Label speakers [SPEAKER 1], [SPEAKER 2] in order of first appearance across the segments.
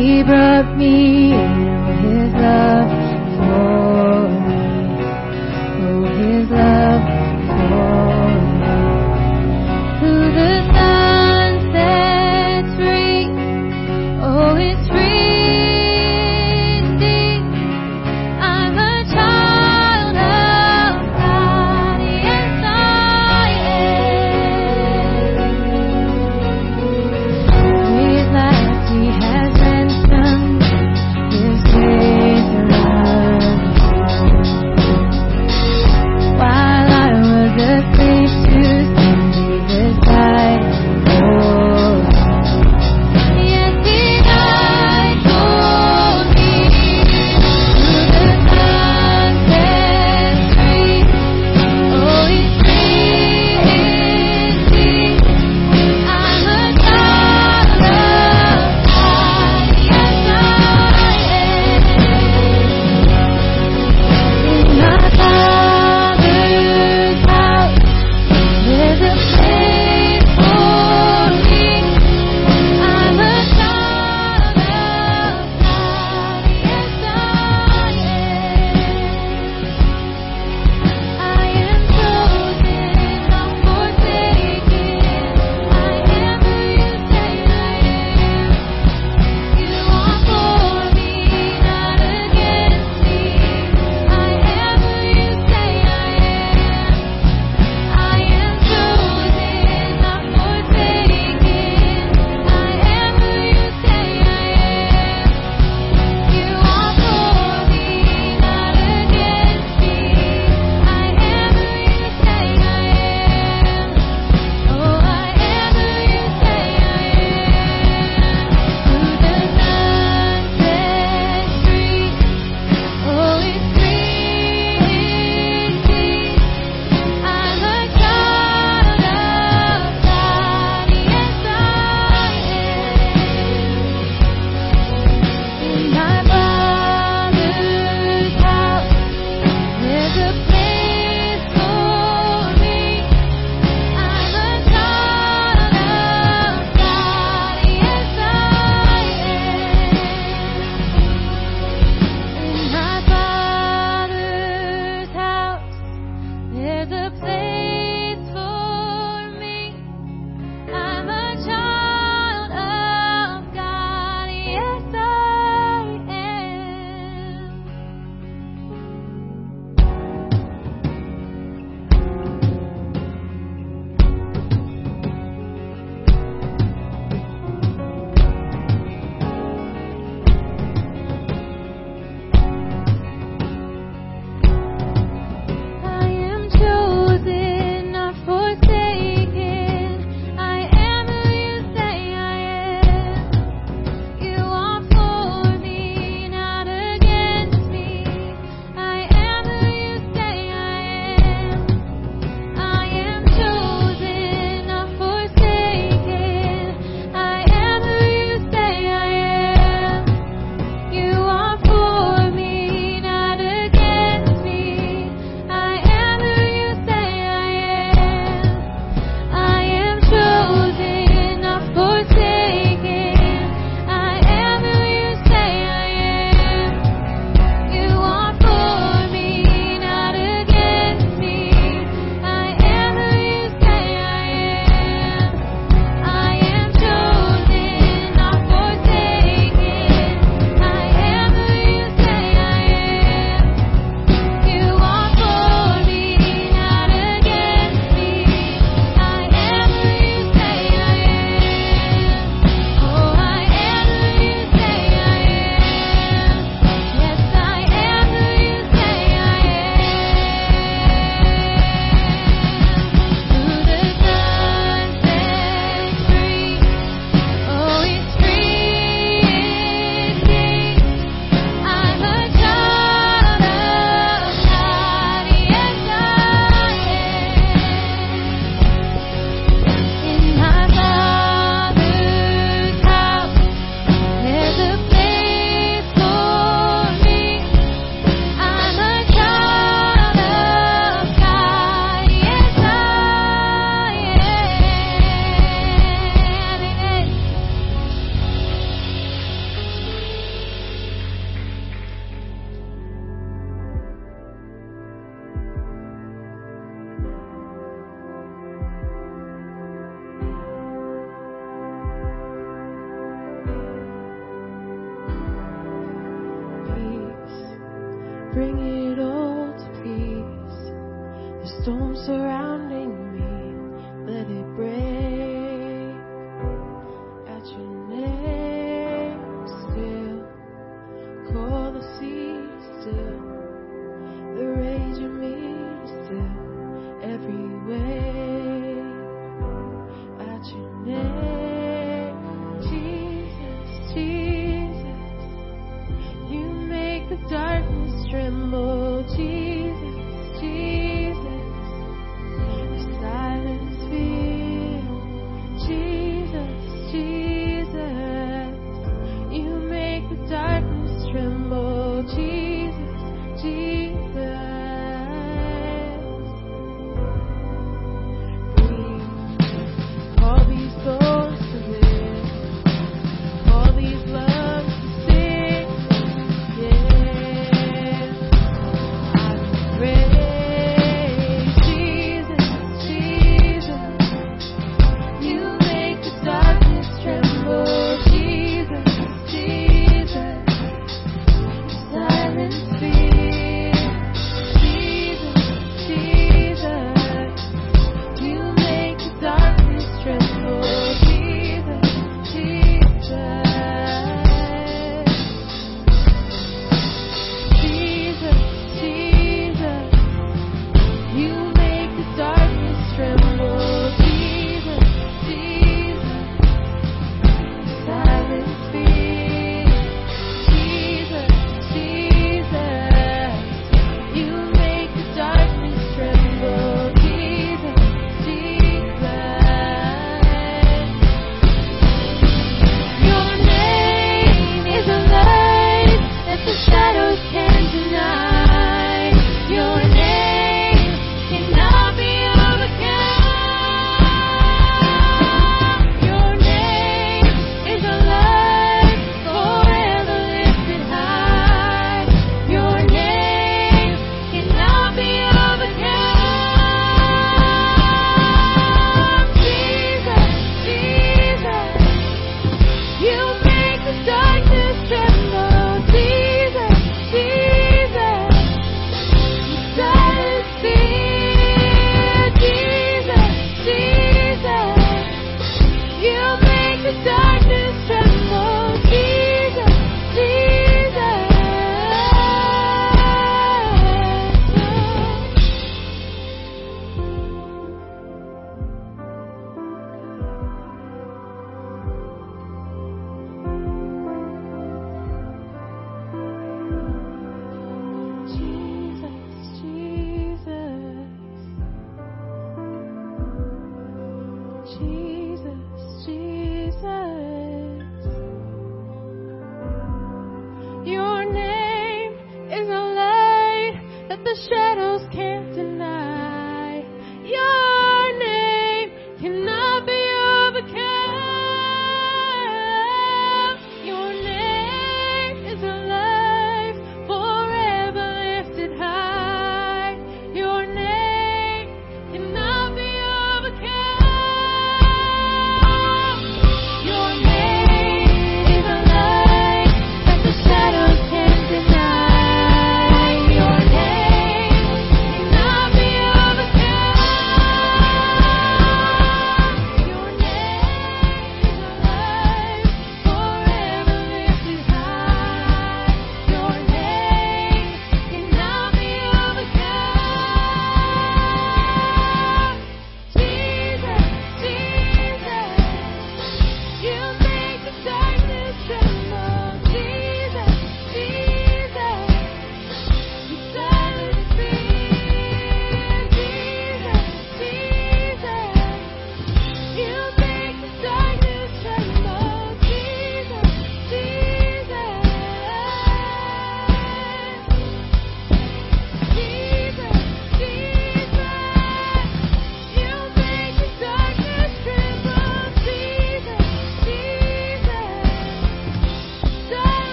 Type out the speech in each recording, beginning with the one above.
[SPEAKER 1] He brought me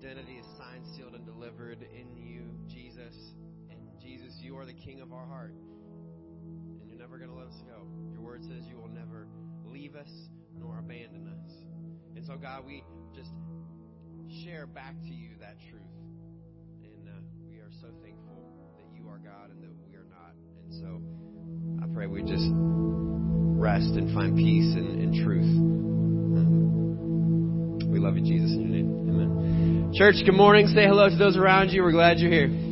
[SPEAKER 2] identity is signed, sealed, and delivered in you, Jesus. And Jesus, you are the King of our heart, and you're never going to let us go. Your word says you will never leave us nor abandon us. And so, God, we just share back to you that truth. And uh, we are so thankful that you are God and that we are not. And so I pray we just rest and find peace and, in truth. We love you, Jesus, in your name. Amen. Church, good morning. Say hello to those around you. We're glad you're here.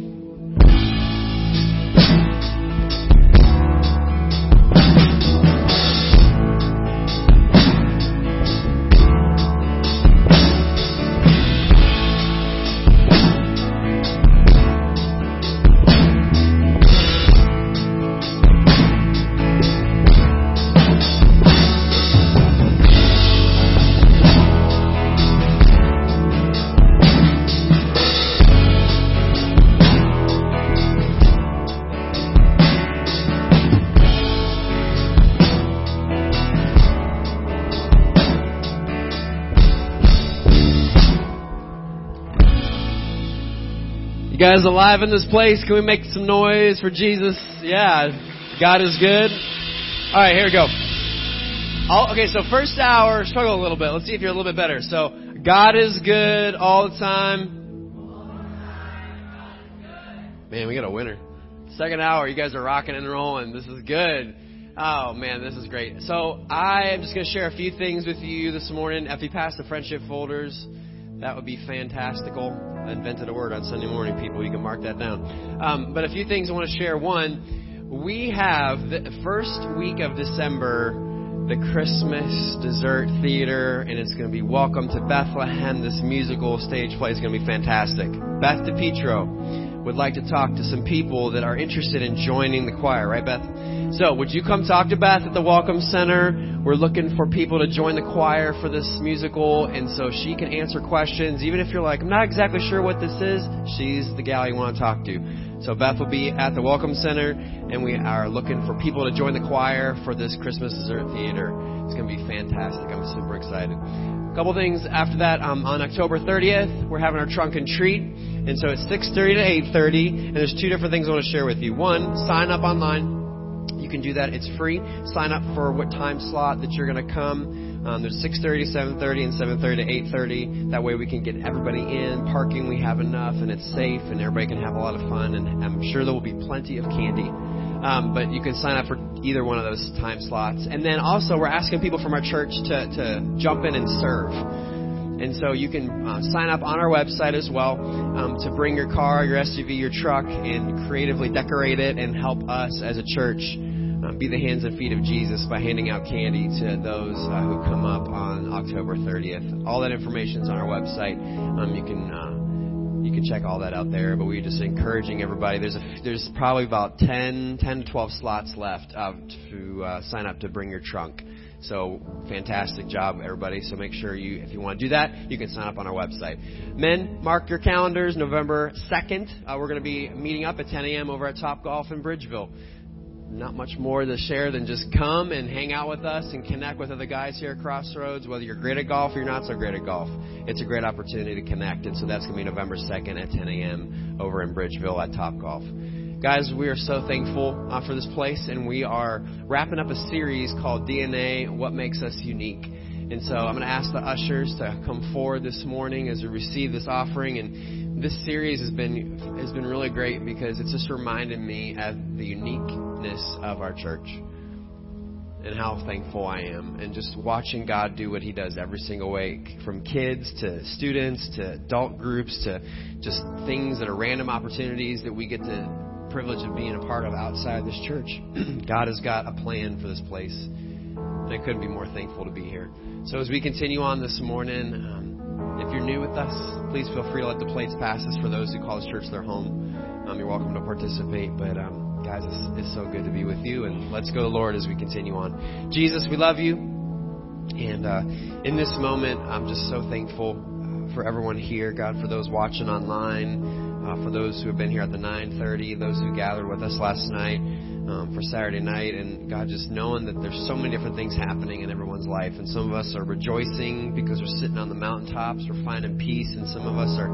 [SPEAKER 2] You guys alive in this place? Can we make some noise for Jesus? Yeah, God is good. All right, here we go. All, okay, so first hour, struggle a little bit. Let's see if you're a little bit better. So, God is good all the time. Man, we got a winner. Second hour, you guys are rocking and rolling. This is good. Oh man, this is great. So I am just going to share a few things with you this morning. If you pass the friendship folders, that would be fantastical. I invented a word on Sunday morning, people. You can mark that down. Um, but a few things I want to share. One, we have the first week of December, the Christmas Dessert Theater, and it's going to be Welcome to Bethlehem. This musical stage play is going to be fantastic. Beth DePietro would like to talk to some people that are interested in joining the choir, right, Beth? So, would you come talk to Beth at the Welcome Center? We're looking for people to join the choir for this musical, and so she can answer questions. Even if you're like, I'm not exactly sure what this is, she's the gal you want to talk to. So, Beth will be at the Welcome Center, and we are looking for people to join the choir for this Christmas dessert theater. It's going to be fantastic. I'm super excited. A couple things after that. Um, on October 30th, we're having our trunk and treat, and so it's 6:30 to 8:30. And there's two different things I want to share with you. One, sign up online. You can do that. It's free. Sign up for what time slot that you're going to come. Um, there's 6:30 7:30 and 7:30 to 8:30. That way we can get everybody in. Parking we have enough, and it's safe, and everybody can have a lot of fun. And I'm sure there will be plenty of candy. Um, but you can sign up for either one of those time slots. And then also we're asking people from our church to to jump in and serve. And so you can uh, sign up on our website as well um, to bring your car, your SUV, your truck, and creatively decorate it and help us as a church um, be the hands and feet of Jesus by handing out candy to those uh, who come up on October 30th. All that information is on our website. Um, you can uh, you can check all that out there. But we're just encouraging everybody. There's a, there's probably about 10 10 to 12 slots left uh, to uh, sign up to bring your trunk. So fantastic job, everybody. So make sure you, if you want to do that, you can sign up on our website. Men, mark your calendars. November 2nd, uh, we're going to be meeting up at 10 a.m. over at Top Golf in Bridgeville not much more to share than just come and hang out with us and connect with other guys here at Crossroads. Whether you're great at golf or you're not so great at golf, it's a great opportunity to connect. And so that's going to be November 2nd at 10 a.m. over in Bridgeville at Top Golf. Guys, we are so thankful uh, for this place, and we are wrapping up a series called DNA What Makes Us Unique. And so I'm going to ask the ushers to come forward this morning as we receive this offering. And this series has been has been really great because it's just reminded me of the uniqueness of our church and how thankful I am. And just watching God do what He does every single week, from kids to students to adult groups to just things that are random opportunities that we get the privilege of being a part of outside this church. God has got a plan for this place, and I couldn't be more thankful to be here. So as we continue on this morning, um, if you're new with us, please feel free to let the plates pass us for those who call this church their home. Um, you're welcome to participate, but um, guys, it's, it's so good to be with you, and let's go to the Lord as we continue on. Jesus, we love you, and uh, in this moment, I'm just so thankful for everyone here, God, for those watching online, uh, for those who have been here at the 9:30, those who gathered with us last night um, for Saturday night, and God, just knowing that there's so many different things happening in everyone's life, and some of us are rejoicing because we're sitting on the mountaintops, we're finding peace, and some of us are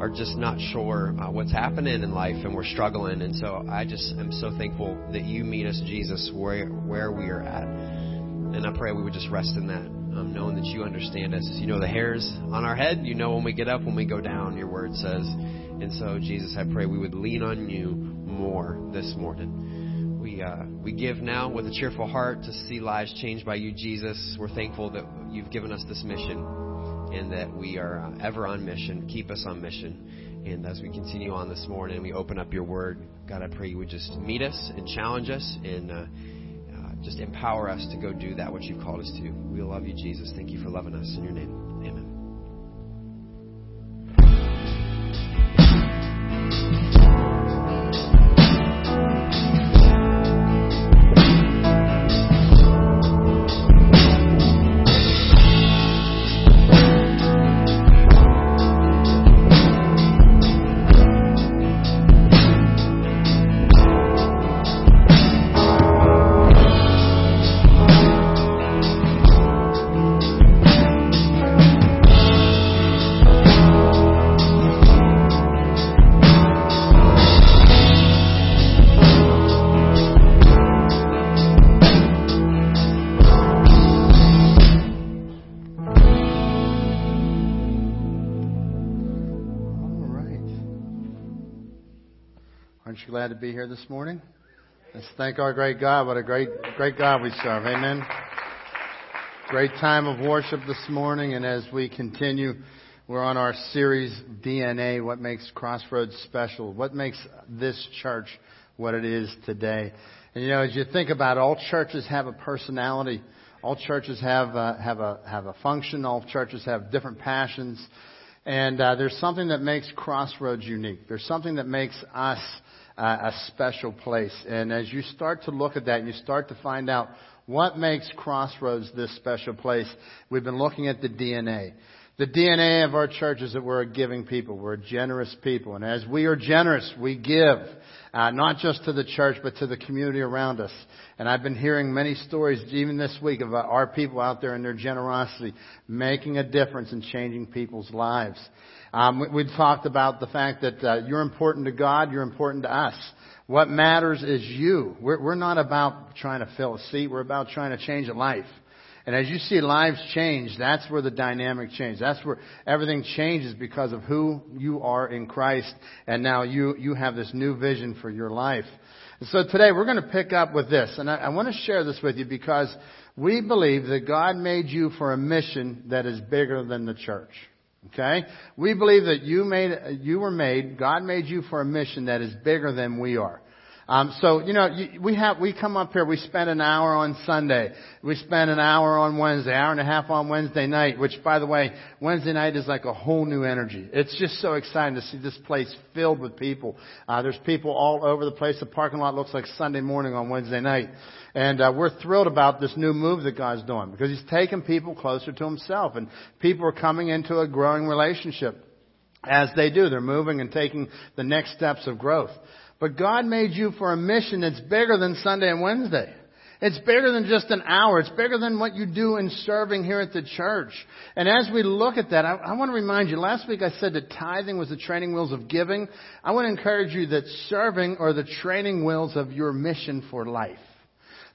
[SPEAKER 2] are just not sure uh, what's happening in life, and we're struggling. And so I just am so thankful that you meet us, Jesus, where where we are at, and I pray we would just rest in that. Um, knowing that you understand us. You know the hairs on our head. You know when we get up, when we go down, your word says. And so, Jesus, I pray we would lean on you more this morning we uh, we give now with a cheerful heart to see lives changed by you, Jesus. We're thankful that you've given us this mission and that we are uh, ever on mission. Keep us on mission. And as we continue on this morning and we open up your word, God, I pray you would just meet us and challenge us and uh, uh, just empower us to go do that which you've called us to. We love you, Jesus. Thank you for loving us. In your name, amen.
[SPEAKER 3] Glad to be here this morning. Let's thank our great God. What a great, great God we serve. Amen. Great time of worship this morning, and as we continue, we're on our series DNA, what makes Crossroads special, what makes this church what it is today. And you know, as you think about it, all churches have a personality. All churches have a, have a have a function. All churches have different passions, and uh, there's something that makes Crossroads unique. There's something that makes us uh, a special place. And as you start to look at that and you start to find out what makes Crossroads this special place, we've been looking at the DNA. The DNA of our church is that we're a giving people. We're a generous people. And as we are generous, we give, uh, not just to the church, but to the community around us. And I've been hearing many stories, even this week, about our people out there and their generosity, making a difference in changing people's lives. Um, we, we talked about the fact that uh, you're important to God, you're important to us. What matters is you. We're, we're not about trying to fill a seat. We're about trying to change a life. And as you see lives change, that's where the dynamic changes. That's where everything changes because of who you are in Christ. And now you, you have this new vision for your life. So today we're going to pick up with this. And I, I want to share this with you because we believe that God made you for a mission that is bigger than the church. Okay? We believe that you made, you were made, God made you for a mission that is bigger than we are. Um, so you know, we have we come up here. We spend an hour on Sunday. We spend an hour on Wednesday, hour and a half on Wednesday night. Which, by the way, Wednesday night is like a whole new energy. It's just so exciting to see this place filled with people. Uh, there's people all over the place. The parking lot looks like Sunday morning on Wednesday night, and uh, we're thrilled about this new move that God's doing because He's taking people closer to Himself, and people are coming into a growing relationship. As they do, they're moving and taking the next steps of growth. But God made you for a mission that's bigger than Sunday and Wednesday. It's bigger than just an hour. It's bigger than what you do in serving here at the church. And as we look at that, I, I, want to remind you, last week I said that tithing was the training wheels of giving. I want to encourage you that serving are the training wheels of your mission for life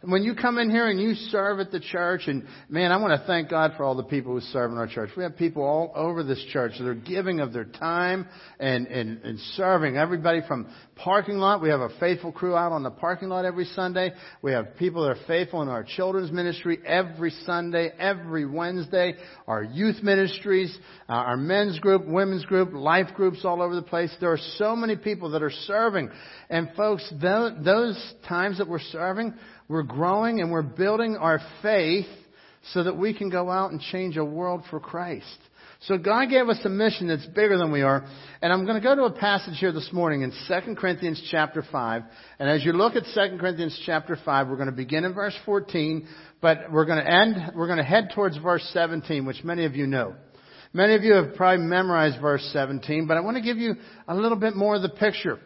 [SPEAKER 3] when you come in here and you serve at the church, and man, I want to thank God for all the people who serve in our church. We have people all over this church that are giving of their time and, and, and serving. Everybody from parking lot. We have a faithful crew out on the parking lot every Sunday. We have people that are faithful in our children's ministry every Sunday, every Wednesday. Our youth ministries, uh, our men's group, women's group, life groups all over the place. There are so many people that are serving. And folks, those times that we're serving, we're growing and we're building our faith so that we can go out and change a world for Christ. So God gave us a mission that's bigger than we are. And I'm going to go to a passage here this morning in 2 Corinthians chapter 5. And as you look at 2 Corinthians chapter 5, we're going to begin in verse 14, but we're going to end, we're going to head towards verse 17, which many of you know. Many of you have probably memorized verse 17, but I want to give you a little bit more of the picture.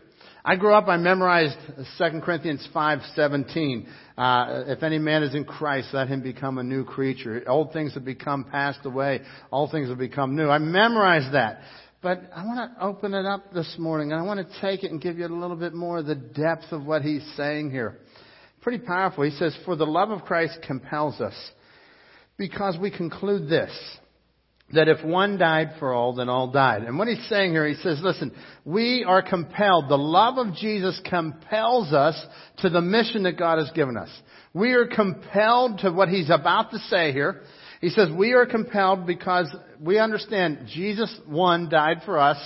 [SPEAKER 3] I grew up, I memorized 2 Corinthians 5:17. Uh, if any man is in Christ, let him become a new creature. Old things have become passed away. All things have become new. I memorized that. But I want to open it up this morning, and I want to take it and give you a little bit more of the depth of what he's saying here. Pretty powerful. He says, For the love of Christ compels us, because we conclude this that if one died for all, then all died. And what he's saying here, he says, listen, we are compelled. The love of Jesus compels us to the mission that God has given us. We are compelled to what he's about to say here. He says we are compelled because we understand Jesus, one, died for us.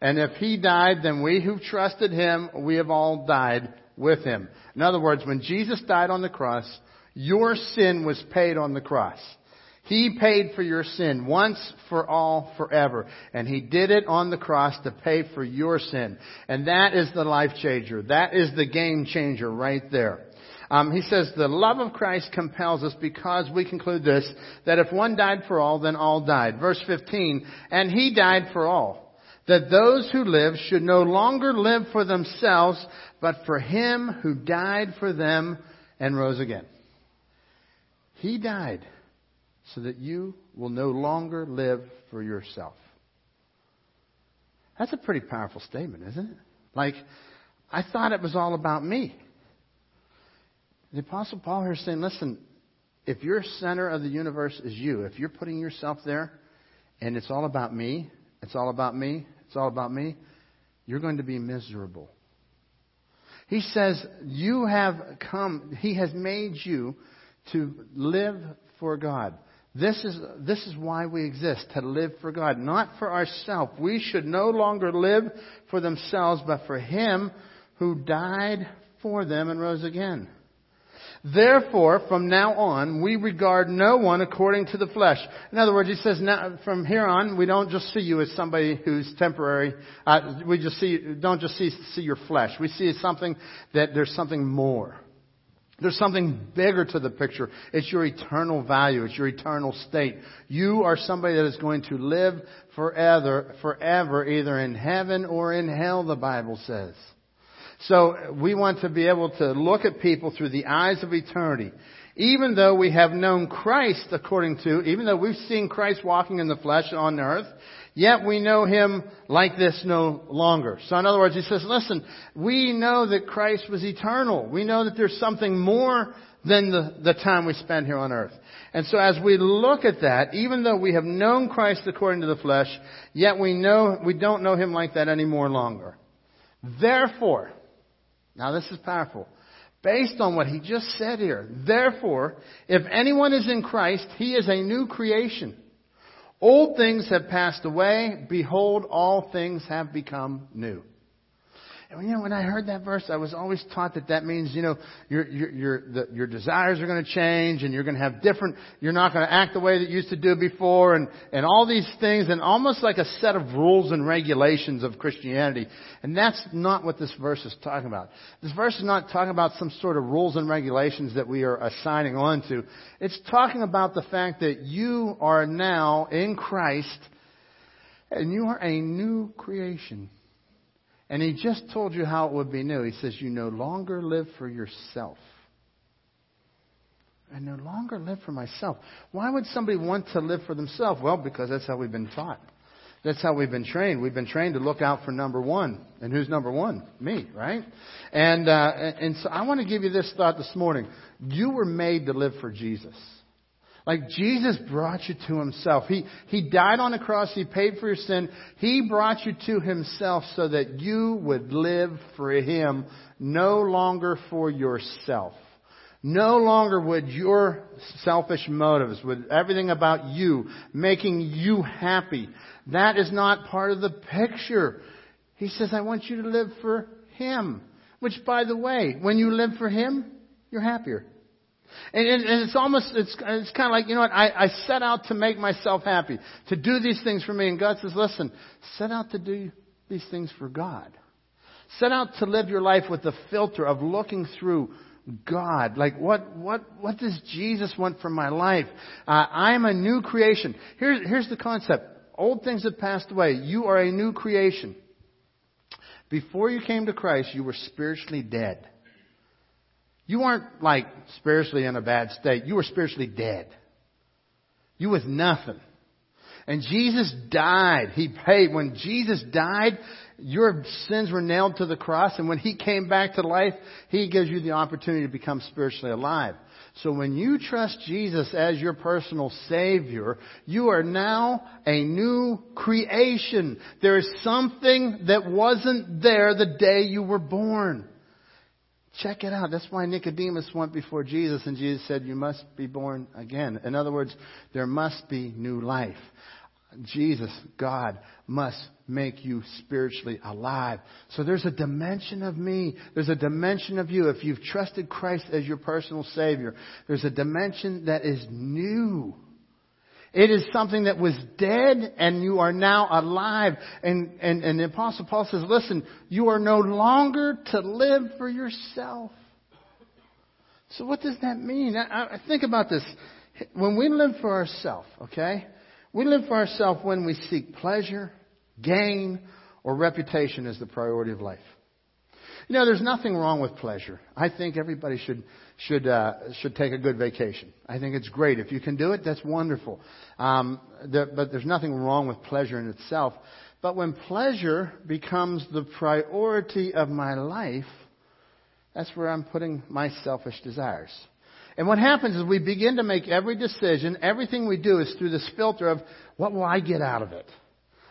[SPEAKER 3] And if he died, then we who trusted him, we have all died with him. In other words, when Jesus died on the cross, your sin was paid on the cross. He paid for your sin once for all forever. And He did it on the cross to pay for your sin. And that is the life changer. That is the game changer right there. Um, he says the love of Christ compels us because we conclude this, that if one died for all, then all died. Verse 15, and He died for all. That those who live should no longer live for themselves, but for Him who died for them and rose again. He died so that you will no longer live for yourself. That's a pretty powerful statement, isn't it? Like, I thought it was all about me. The Apostle Paul here is saying, listen, if your center of the universe is you, if you're putting yourself there and it's all about me, it's all about me, it's all about me, you're going to be miserable. He says, You have come, He has made you to live for God. This is, this is why we exist, to live for God, not for ourselves. We should no longer live for themselves, but for Him who died for them and rose again. Therefore, from now on, we regard no one according to the flesh. In other words, he says, now, from here on, we don't just see you as somebody who's temporary. Uh, we just see, don't just see, see your flesh. We see something that there's something more. There's something bigger to the picture. It's your eternal value. It's your eternal state. You are somebody that is going to live forever, forever, either in heaven or in hell, the Bible says. So we want to be able to look at people through the eyes of eternity. Even though we have known Christ according to, even though we've seen Christ walking in the flesh on earth, yet we know Him like this no longer. So in other words, He says, listen, we know that Christ was eternal. We know that there's something more than the, the time we spend here on earth. And so as we look at that, even though we have known Christ according to the flesh, yet we know, we don't know Him like that anymore longer. Therefore, now this is powerful. Based on what he just said here, therefore, if anyone is in Christ, he is a new creation. Old things have passed away. Behold, all things have become new. And you know, when I heard that verse, I was always taught that that means, you know, your, your, your, the, your desires are going to change and you're going to have different, you're not going to act the way that you used to do before and, and all these things and almost like a set of rules and regulations of Christianity. And that's not what this verse is talking about. This verse is not talking about some sort of rules and regulations that we are assigning on to. It's talking about the fact that you are now in Christ and you are a new creation. And he just told you how it would be new. He says, You no longer live for yourself. I no longer live for myself. Why would somebody want to live for themselves? Well, because that's how we've been taught. That's how we've been trained. We've been trained to look out for number one. And who's number one? Me, right? And, uh, and so I want to give you this thought this morning. You were made to live for Jesus. Like Jesus brought you to himself. He, he died on the cross. He paid for your sin. He brought you to himself so that you would live for him, no longer for yourself. No longer would your selfish motives, with everything about you, making you happy. That is not part of the picture. He says, I want you to live for him. Which, by the way, when you live for him, you're happier. And, and, it's almost, it's, it's kind of like, you know what, I, I set out to make myself happy, to do these things for me. And God says, listen, set out to do these things for God. Set out to live your life with the filter of looking through God. Like, what, what, what does Jesus want from my life? Uh, I'm a new creation. Here's, here's the concept. Old things have passed away. You are a new creation. Before you came to Christ, you were spiritually dead. You weren't like spiritually in a bad state. You were spiritually dead. You was nothing. And Jesus died. He paid. When Jesus died, your sins were nailed to the cross. And when He came back to life, He gives you the opportunity to become spiritually alive. So when you trust Jesus as your personal Savior, you are now a new creation. There is something that wasn't there the day you were born. Check it out. That's why Nicodemus went before Jesus and Jesus said, You must be born again. In other words, there must be new life. Jesus, God, must make you spiritually alive. So there's a dimension of me. There's a dimension of you. If you've trusted Christ as your personal Savior, there's a dimension that is new. It is something that was dead and you are now alive. And, and, and the Apostle Paul says, listen, you are no longer to live for yourself. So what does that mean? I, I think about this. When we live for ourselves, okay? We live for ourselves when we seek pleasure, gain, or reputation as the priority of life. You know, there's nothing wrong with pleasure. I think everybody should should uh, should take a good vacation. I think it's great if you can do it. That's wonderful. Um, there, but there's nothing wrong with pleasure in itself. But when pleasure becomes the priority of my life, that's where I'm putting my selfish desires. And what happens is we begin to make every decision, everything we do is through this filter of what will I get out of it?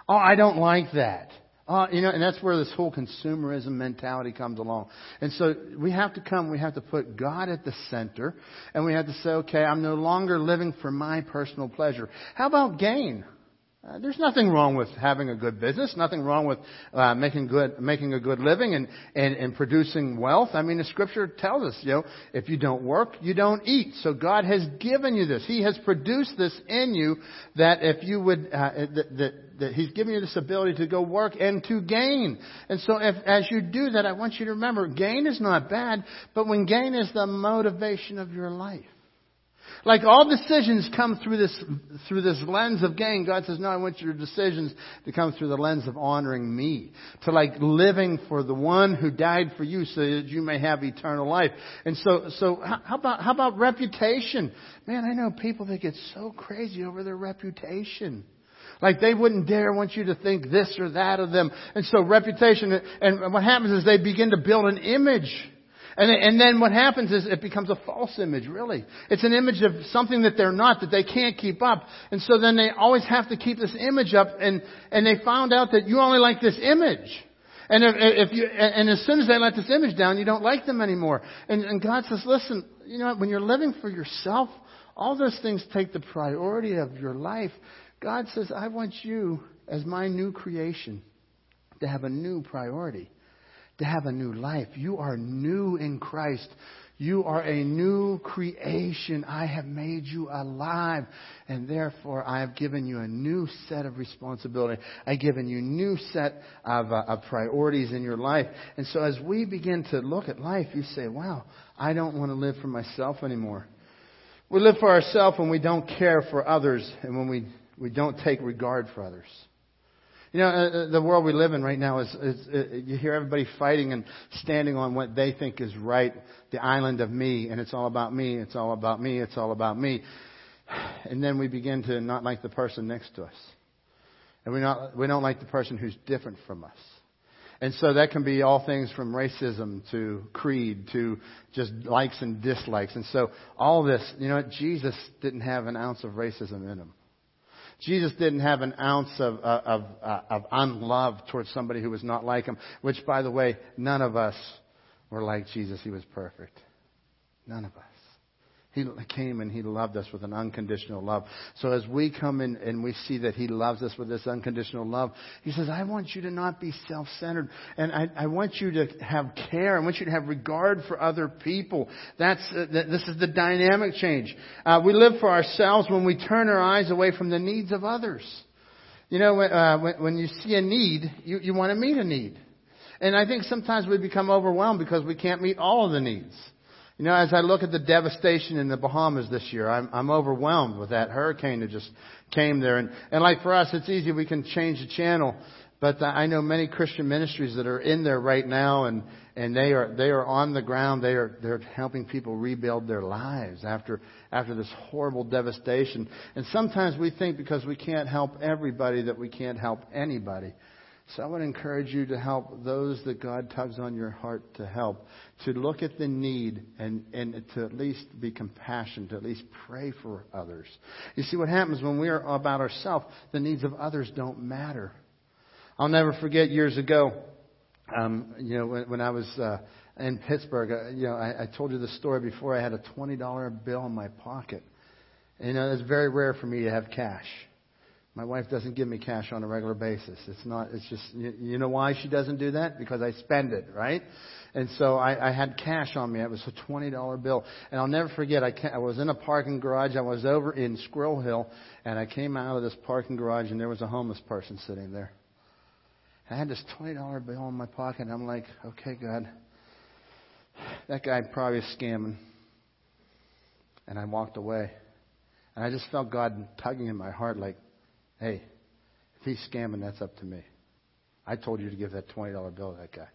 [SPEAKER 3] Oh, I don't like that. Uh, you know, and that's where this whole consumerism mentality comes along. And so we have to come, we have to put God at the center, and we have to say, okay, I'm no longer living for my personal pleasure. How about gain? Uh, there's nothing wrong with having a good business, nothing wrong with uh, making good, making a good living and, and, and producing wealth. I mean, the scripture tells us, you know, if you don't work, you don't eat. So God has given you this. He has produced this in you that if you would, uh, that, that, that He's given you this ability to go work and to gain. And so if, as you do that, I want you to remember, gain is not bad, but when gain is the motivation of your life. Like all decisions come through this, through this lens of gain. God says, no, I want your decisions to come through the lens of honoring me. To like living for the one who died for you so that you may have eternal life. And so, so how about, how about reputation? Man, I know people that get so crazy over their reputation. Like they wouldn't dare want you to think this or that of them. And so reputation, and what happens is they begin to build an image and, and then what happens is it becomes a false image, really. It's an image of something that they're not, that they can't keep up. And so then they always have to keep this image up, and, and they found out that you only like this image. And if, if you, and as soon as they let this image down, you don't like them anymore. And, and God says, listen, you know, when you're living for yourself, all those things take the priority of your life. God says, I want you, as my new creation, to have a new priority to have a new life. You are new in Christ. You are a new creation. I have made you alive. And therefore, I have given you a new set of responsibility. I've given you a new set of, uh, of priorities in your life. And so as we begin to look at life, you say, wow, I don't want to live for myself anymore. We live for ourselves when we don't care for others and when we, we don't take regard for others. You know, uh, uh, the world we live in right now is, is uh, you hear everybody fighting and standing on what they think is right, the island of me, and it's all about me, it's all about me, it's all about me. And then we begin to not like the person next to us. And we, not, we don't like the person who's different from us. And so that can be all things from racism to creed to just likes and dislikes. And so all this, you know, Jesus didn't have an ounce of racism in him. Jesus didn't have an ounce of, uh, of, uh, of unlove towards somebody who was not like him, which, by the way, none of us were like Jesus. He was perfect. None of us. He came and He loved us with an unconditional love. So as we come in and we see that He loves us with this unconditional love, He says, I want you to not be self-centered. And I, I want you to have care. I want you to have regard for other people. That's, uh, this is the dynamic change. Uh, we live for ourselves when we turn our eyes away from the needs of others. You know, uh, when, when you see a need, you, you want to meet a need. And I think sometimes we become overwhelmed because we can't meet all of the needs. You know, as I look at the devastation in the Bahamas this year, I'm, I'm overwhelmed with that hurricane that just came there. And, and like for us, it's easy. We can change the channel. But I know many Christian ministries that are in there right now and, and they are, they are on the ground. They are, they're helping people rebuild their lives after, after this horrible devastation. And sometimes we think because we can't help everybody that we can't help anybody. So I would encourage you to help those that God tugs on your heart to help, to look at the need and, and to at least be compassionate, to at least pray for others. You see what happens when we're about ourselves, the needs of others don't matter. I'll never forget years ago, um, you know, when, when I was uh, in Pittsburgh, uh, you know, I, I told you the story before. I had a $20 bill in my pocket. And, you know, it's very rare for me to have cash. My wife doesn't give me cash on a regular basis. It's not, it's just, you, know why she doesn't do that? Because I spend it, right? And so I, I had cash on me. It was a $20 bill. And I'll never forget, I, I was in a parking garage. I was over in Squirrel Hill, and I came out of this parking garage, and there was a homeless person sitting there. I had this $20 bill in my pocket, and I'm like, okay, God, that guy probably is scamming. And I walked away. And I just felt God tugging in my heart, like, Hey, if he's scamming, that's up to me. I told you to give that $20 bill to that guy.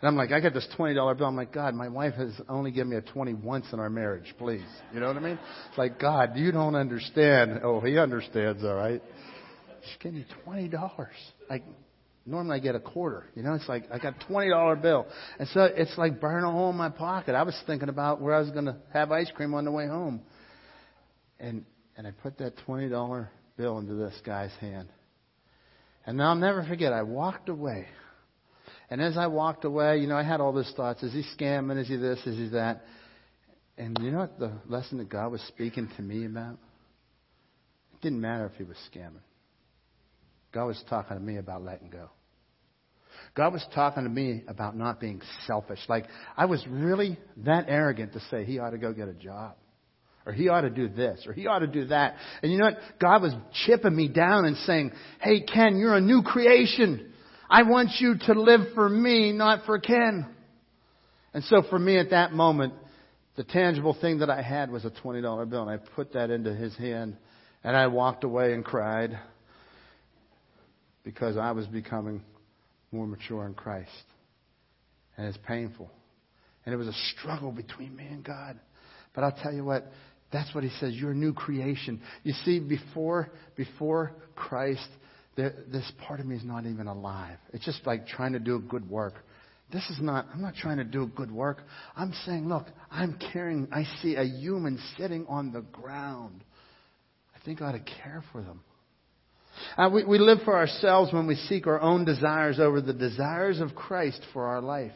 [SPEAKER 3] And I'm like, I got this $20 bill. I'm like, God, my wife has only given me a 20 once in our marriage, please. You know what I mean? It's like, God, you don't understand. Oh, he understands, all right. She gave me $20. Like, normally I get a quarter. You know, it's like, I got a $20 bill. And so it's like burning a hole in my pocket. I was thinking about where I was going to have ice cream on the way home. And, and I put that $20 bill into this guy's hand. And I'll never forget, I walked away. And as I walked away, you know, I had all these thoughts. Is he scamming? Is he this? Is he that? And you know what the lesson that God was speaking to me about? It didn't matter if he was scamming. God was talking to me about letting go. God was talking to me about not being selfish. Like, I was really that arrogant to say he ought to go get a job. Or he ought to do this. Or he ought to do that. And you know what? God was chipping me down and saying, Hey, Ken, you're a new creation. I want you to live for me, not for Ken. And so for me at that moment, the tangible thing that I had was a $20 bill. And I put that into his hand. And I walked away and cried because I was becoming more mature in Christ. And it's painful. And it was a struggle between me and God. But I'll tell you what, that's what he says. You're a new creation. You see, before, before Christ, there, this part of me is not even alive. It's just like trying to do a good work. This is not, I'm not trying to do good work. I'm saying, look, I'm caring. I see a human sitting on the ground. I think I ought to care for them. Uh, we, we live for ourselves when we seek our own desires over the desires of Christ for our life.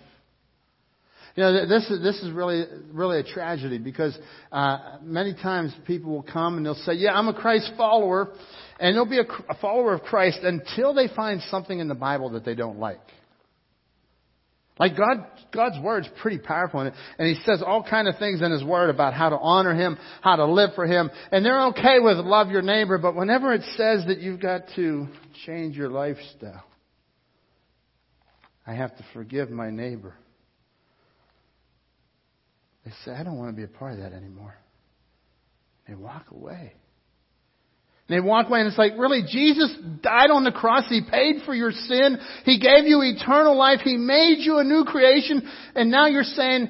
[SPEAKER 3] You know, this is, this is really, really a tragedy because uh, many times people will come and they'll say, yeah, I'm a Christ follower, and they'll be a, a follower of Christ until they find something in the Bible that they don't like. Like God, God's word's pretty powerful, and He says all kind of things in His word about how to honor Him, how to live for Him, and they're okay with love your neighbor. But whenever it says that you've got to change your lifestyle, I have to forgive my neighbor. They say, I don't want to be a part of that anymore. They walk away. They walk away and it's like, really, Jesus died on the cross. He paid for your sin. He gave you eternal life. He made you a new creation. And now you're saying,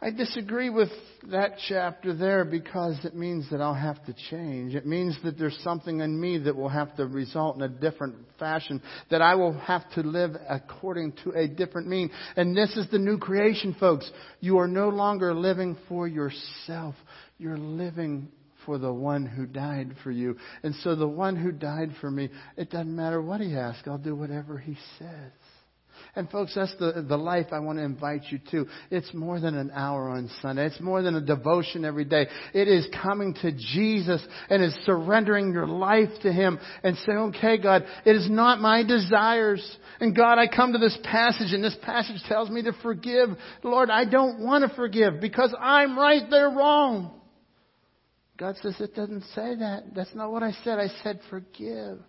[SPEAKER 3] I disagree with that chapter there because it means that I'll have to change. It means that there's something in me that will have to result in a different fashion, that I will have to live according to a different mean. And this is the new creation, folks. You are no longer living for yourself. You're living for the one who died for you. And so the one who died for me, it doesn't matter what he asks, I'll do whatever he says. And folks, that's the, the life I want to invite you to. It's more than an hour on Sunday. It's more than a devotion every day. It is coming to Jesus and is surrendering your life to Him and saying, okay, God, it is not my desires. And God, I come to this passage and this passage tells me to forgive. Lord, I don't want to forgive because I'm right, they're wrong. God says, it doesn't say that. That's not what I said. I said, forgive.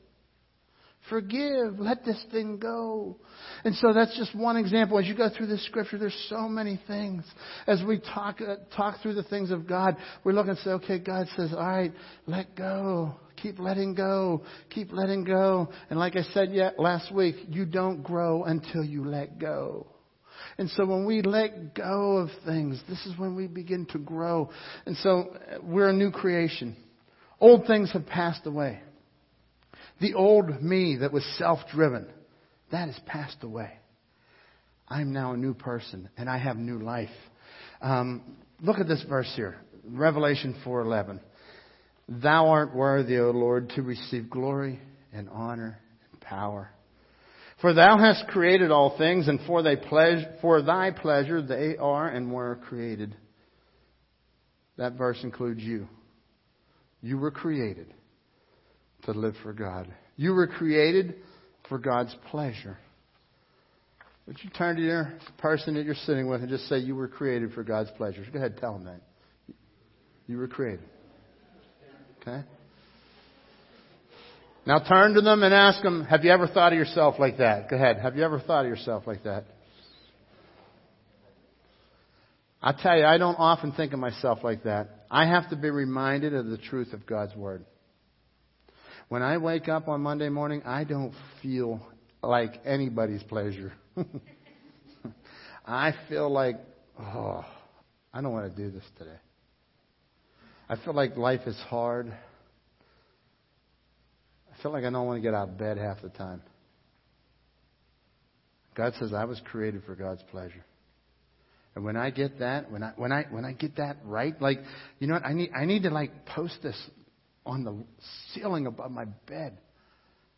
[SPEAKER 3] Forgive. Let this thing go. And so that's just one example. As you go through this scripture, there's so many things. As we talk, uh, talk through the things of God, we look and say, okay, God says, all right, let go. Keep letting go. Keep letting go. And like I said yet last week, you don't grow until you let go. And so when we let go of things, this is when we begin to grow. And so we're a new creation. Old things have passed away. The old me that was self-driven, that has passed away. I'm now a new person and I have new life. Um, look at this verse here, Revelation 4:11. Thou art worthy, O Lord, to receive glory and honor and power. For thou hast created all things, and for pleasure, for thy pleasure they are and were created. That verse includes you. You were created to live for God. You were created for God's pleasure. Would you turn to your person that you're sitting with and just say, You were created for God's pleasure? Go ahead, tell them that. You were created. Okay? Now turn to them and ask them, have you ever thought of yourself like that? Go ahead. Have you ever thought of yourself like that? I tell you, I don't often think of myself like that. I have to be reminded of the truth of God's Word. When I wake up on Monday morning, I don't feel like anybody's pleasure. I feel like, oh, I don't want to do this today. I feel like life is hard I feel like I don't want to get out of bed half the time. God says I was created for God's pleasure. And when I get that, when I when I when I get that right, like you know what, I need I need to like post this on the ceiling above my bed.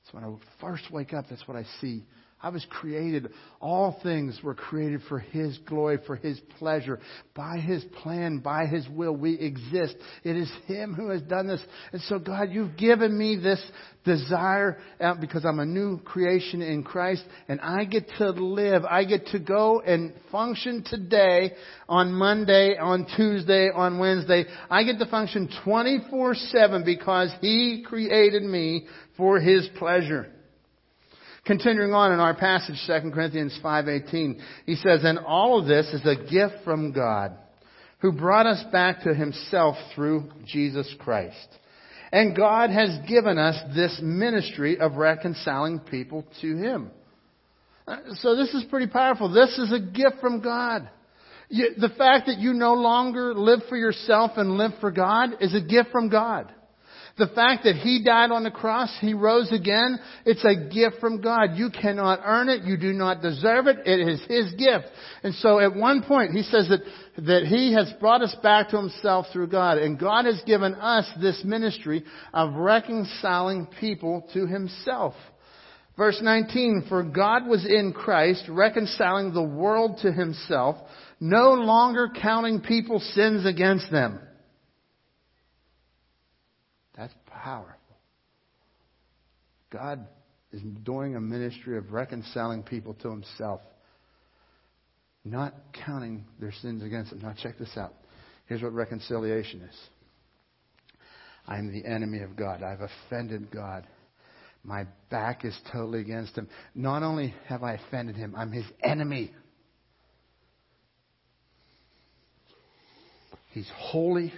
[SPEAKER 3] So when I first wake up, that's what I see. I was created, all things were created for His glory, for His pleasure, by His plan, by His will. We exist. It is Him who has done this. And so, God, you've given me this desire uh, because I'm a new creation in Christ and I get to live. I get to go and function today on Monday, on Tuesday, on Wednesday. I get to function 24-7 because He created me for His pleasure. Continuing on in our passage, 2 Corinthians 5.18, he says, And all of this is a gift from God, who brought us back to himself through Jesus Christ. And God has given us this ministry of reconciling people to him. So this is pretty powerful. This is a gift from God. The fact that you no longer live for yourself and live for God is a gift from God. The fact that He died on the cross, He rose again, it's a gift from God. You cannot earn it. You do not deserve it. It is His gift. And so at one point, He says that, that He has brought us back to Himself through God. And God has given us this ministry of reconciling people to Himself. Verse 19, for God was in Christ, reconciling the world to Himself, no longer counting people's sins against them. That's powerful. God is doing a ministry of reconciling people to himself, not counting their sins against them. Now, check this out. Here's what reconciliation is I'm the enemy of God, I've offended God. My back is totally against him. Not only have I offended him, I'm his enemy. He's holy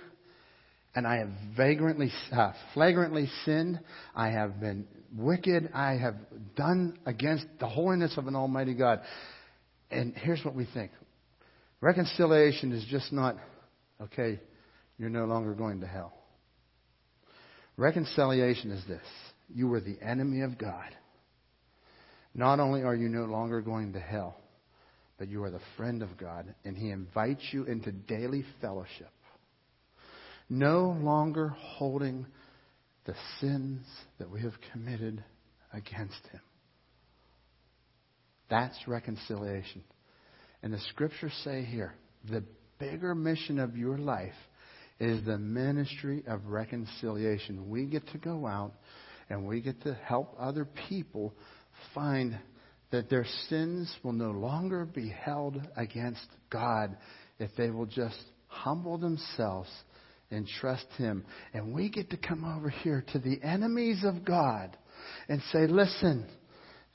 [SPEAKER 3] and I have vagrantly, uh, flagrantly sinned. I have been wicked. I have done against the holiness of an Almighty God. And here's what we think reconciliation is just not, okay, you're no longer going to hell. Reconciliation is this you were the enemy of God. Not only are you no longer going to hell, but you are the friend of God, and He invites you into daily fellowship no longer holding the sins that we have committed against Him. That's reconciliation. And the scriptures say here the bigger mission of your life is the ministry of reconciliation. We get to go out and we get to help other people find that their sins will no longer be held against God if they will just humble themselves and trust Him. And we get to come over here to the enemies of God and say, listen,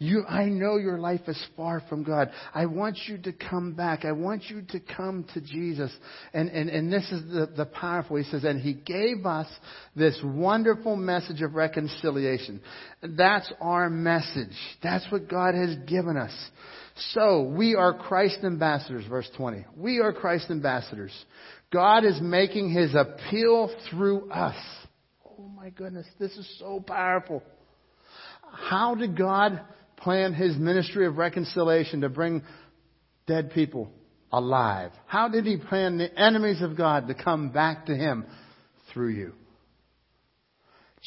[SPEAKER 3] you, I know your life is far from God. I want you to come back. I want you to come to Jesus. And, and, and this is the, the powerful. He says, and He gave us this wonderful message of reconciliation. That's our message. That's what God has given us. So, we are Christ ambassadors, verse 20. We are Christ ambassadors. God is making his appeal through us. Oh my goodness, this is so powerful. How did God plan his ministry of reconciliation to bring dead people alive? How did he plan the enemies of God to come back to him through you?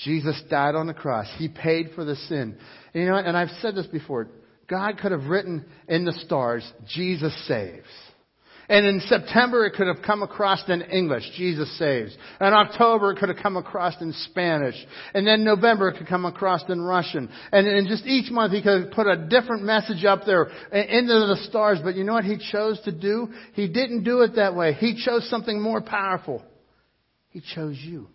[SPEAKER 3] Jesus died on the cross. He paid for the sin. And you know, and I've said this before. God could have written in the stars, Jesus saves. And in September, it could have come across in English, Jesus saves. In October, it could have come across in Spanish. And then November, it could come across in Russian. And in just each month, he could have put a different message up there into the stars. But you know what he chose to do? He didn't do it that way. He chose something more powerful. He chose you.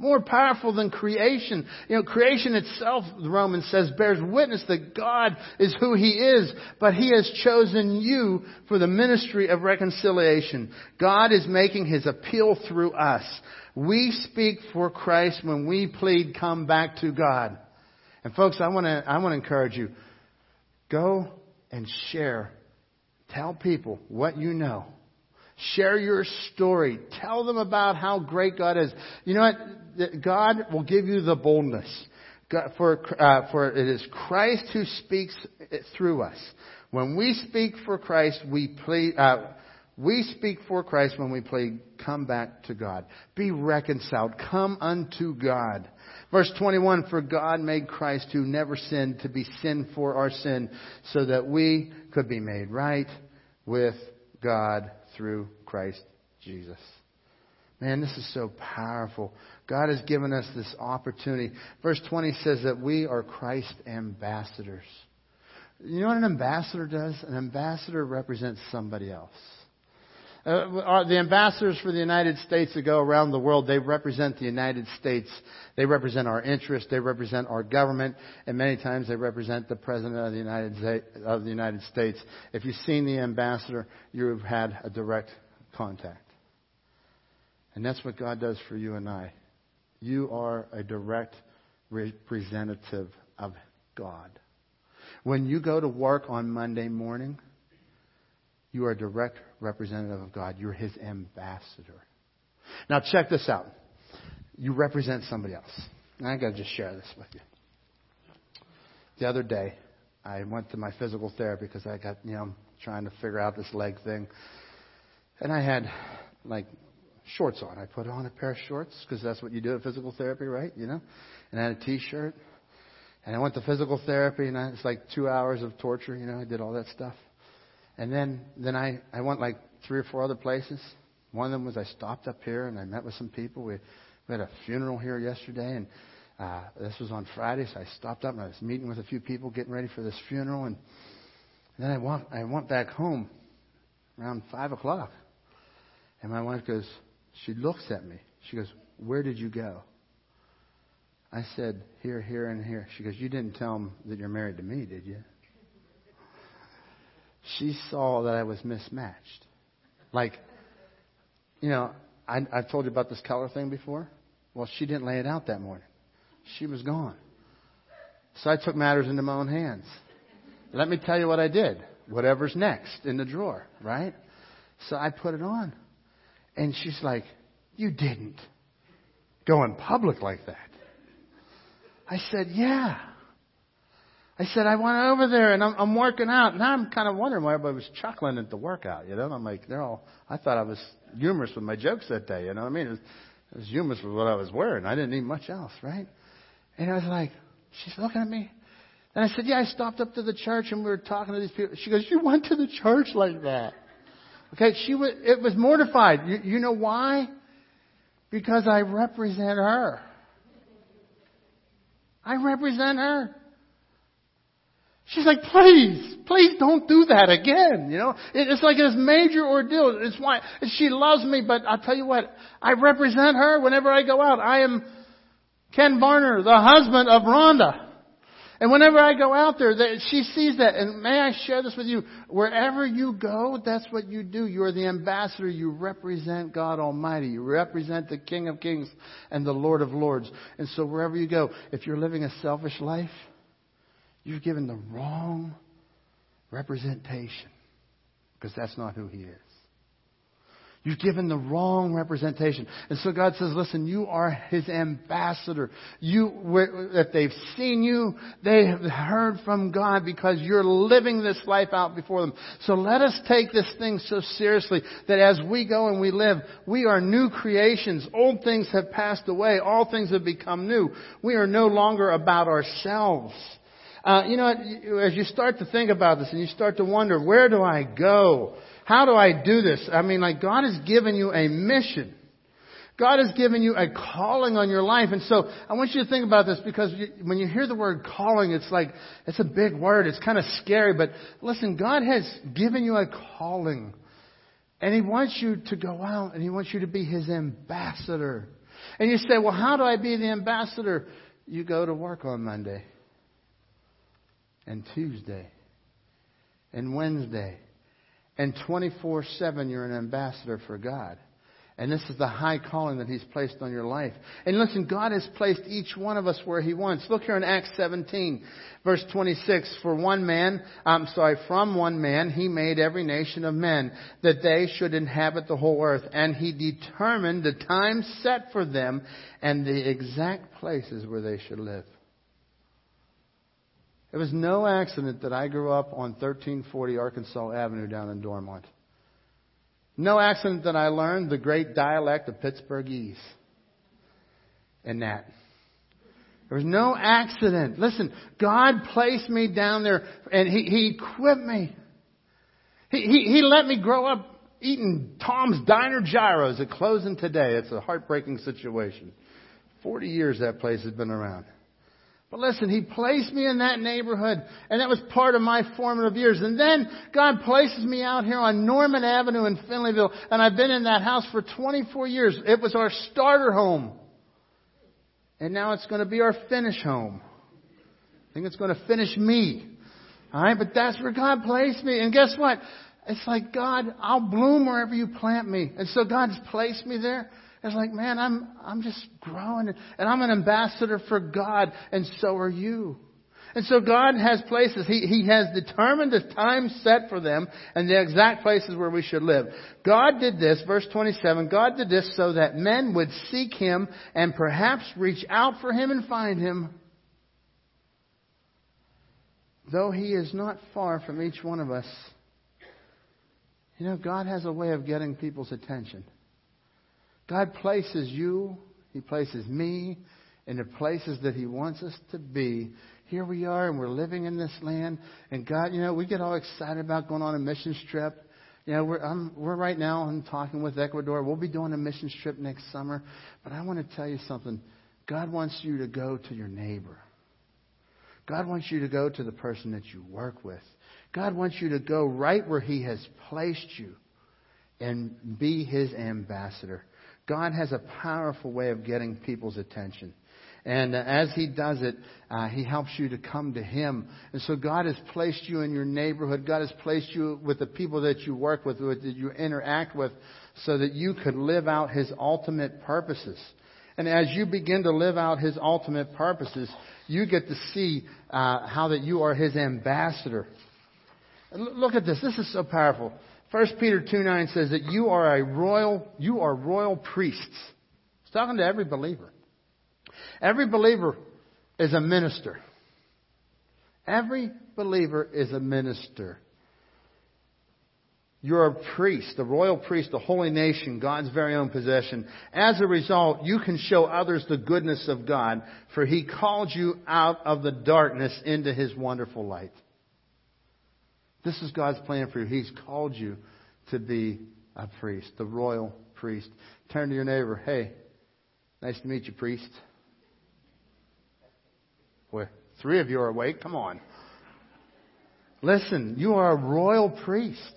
[SPEAKER 3] More powerful than creation. You know, creation itself, the Romans says, bears witness that God is who He is, but He has chosen you for the ministry of reconciliation. God is making His appeal through us. We speak for Christ when we plead, come back to God. And folks, I want to, I want to encourage you. Go and share. Tell people what you know. Share your story. Tell them about how great God is. You know what? God will give you the boldness. God, for, uh, for it is Christ who speaks through us. When we speak for Christ, we plead, uh, we speak for Christ when we plead, come back to God. Be reconciled. Come unto God. Verse 21, for God made Christ who never sinned to be sin for our sin so that we could be made right with God through Christ Jesus. Man, this is so powerful. God has given us this opportunity. Verse 20 says that we are Christ ambassadors. You know what an ambassador does? An ambassador represents somebody else. Uh, the ambassadors for the United States that go around the world, they represent the United States. They represent our interests. They represent our government. And many times they represent the President of the United, of the United States. If you've seen the ambassador, you've had a direct contact. And that's what God does for you and I. You are a direct representative of God. When you go to work on Monday morning, you are a direct representative of God. You're His ambassador. Now check this out. You represent somebody else. And I gotta just share this with you. The other day, I went to my physical therapy because I got, you know, trying to figure out this leg thing. And I had, like, shorts on. I put on a pair of shorts because that's what you do at physical therapy, right? You know? And I had a t-shirt. And I went to physical therapy and I, it's like two hours of torture, you know, I did all that stuff. And then, then I, I went like three or four other places. One of them was I stopped up here and I met with some people. We, we had a funeral here yesterday and uh, this was on Friday, so I stopped up and I was meeting with a few people getting ready for this funeral. And, and then I went, I went back home around five o'clock. And my wife goes, she looks at me. She goes, Where did you go? I said, Here, here, and here. She goes, You didn't tell them that you're married to me, did you? She saw that I was mismatched. Like, you know, I, I've told you about this color thing before. Well, she didn't lay it out that morning. She was gone. So I took matters into my own hands. Let me tell you what I did. Whatever's next in the drawer, right? So I put it on. And she's like, You didn't go in public like that. I said, Yeah. I said, I went over there and I'm, I'm working out. Now I'm kind of wondering why everybody was chuckling at the workout, you know? And I'm like, they're all, I thought I was humorous with my jokes that day, you know what I mean? It was, it was humorous with what I was wearing. I didn't need much else, right? And I was like, she's looking at me. And I said, yeah, I stopped up to the church and we were talking to these people. She goes, you went to the church like that. Okay, she was, it was mortified. You, you know why? Because I represent her. I represent her. She's like, please, please don't do that again. You know, it's like this major ordeal. It's why she loves me, but I'll tell you what, I represent her whenever I go out. I am Ken Barner, the husband of Rhonda. And whenever I go out there, she sees that. And may I share this with you? Wherever you go, that's what you do. You are the ambassador. You represent God Almighty. You represent the King of Kings and the Lord of Lords. And so wherever you go, if you're living a selfish life, you've given the wrong representation. Because that's not who He is. You've given the wrong representation. And so God says, listen, you are His ambassador. You, if they've seen you, they have heard from God because you're living this life out before them. So let us take this thing so seriously that as we go and we live, we are new creations. Old things have passed away. All things have become new. We are no longer about ourselves. Uh, you know, as you start to think about this and you start to wonder, where do I go? How do I do this? I mean, like, God has given you a mission. God has given you a calling on your life. And so I want you to think about this because you, when you hear the word calling, it's like, it's a big word. It's kind of scary. But listen, God has given you a calling. And He wants you to go out and He wants you to be His ambassador. And you say, well, how do I be the ambassador? You go to work on Monday and Tuesday and Wednesday and 24 7, you're an ambassador for God. And this is the high calling that He's placed on your life. And listen, God has placed each one of us where He wants. Look here in Acts 17, verse 26. For one man, I'm sorry, from one man, He made every nation of men that they should inhabit the whole earth. And He determined the time set for them and the exact places where they should live. It was no accident that I grew up on 1340 Arkansas Avenue down in Dormont. No accident that I learned the great dialect of Pittsburghese and that. There was no accident. Listen, God placed me down there and He, he equipped me. He, he, he let me grow up eating Tom's Diner gyros at closing today. It's a heartbreaking situation. 40 years that place has been around. But listen, He placed me in that neighborhood, and that was part of my formative years. And then God places me out here on Norman Avenue in Finleyville, and I've been in that house for 24 years. It was our starter home. And now it's going to be our finish home. I think it's going to finish me. Alright, but that's where God placed me. And guess what? It's like, God, I'll bloom wherever you plant me. And so God's placed me there. It's like, man, I'm, I'm just growing and I'm an ambassador for God and so are you. And so God has places. He, he has determined the time set for them and the exact places where we should live. God did this, verse 27, God did this so that men would seek Him and perhaps reach out for Him and find Him. Though He is not far from each one of us, you know, God has a way of getting people's attention. God places you, He places me in the places that He wants us to be. Here we are, and we're living in this land. And God, you know, we get all excited about going on a mission trip. You know, we're, I'm, we're right now, I'm talking with Ecuador. We'll be doing a mission trip next summer. But I want to tell you something. God wants you to go to your neighbor. God wants you to go to the person that you work with. God wants you to go right where He has placed you and be His ambassador. God has a powerful way of getting people's attention. And uh, as He does it, uh, He helps you to come to Him. And so God has placed you in your neighborhood. God has placed you with the people that you work with, that you interact with, so that you could live out His ultimate purposes. And as you begin to live out His ultimate purposes, you get to see uh, how that you are His ambassador. Look at this. This is so powerful. 1 Peter 2 9 says that you are a royal, you are royal priests. It's talking to every believer. Every believer is a minister. Every believer is a minister. You're a priest, a royal priest, a holy nation, God's very own possession. As a result, you can show others the goodness of God, for He called you out of the darkness into His wonderful light. This is God's plan for you. He's called you to be a priest, the royal priest. Turn to your neighbor. Hey, nice to meet you, priest. Boy, three of you are awake. Come on. Listen, you are a royal priest.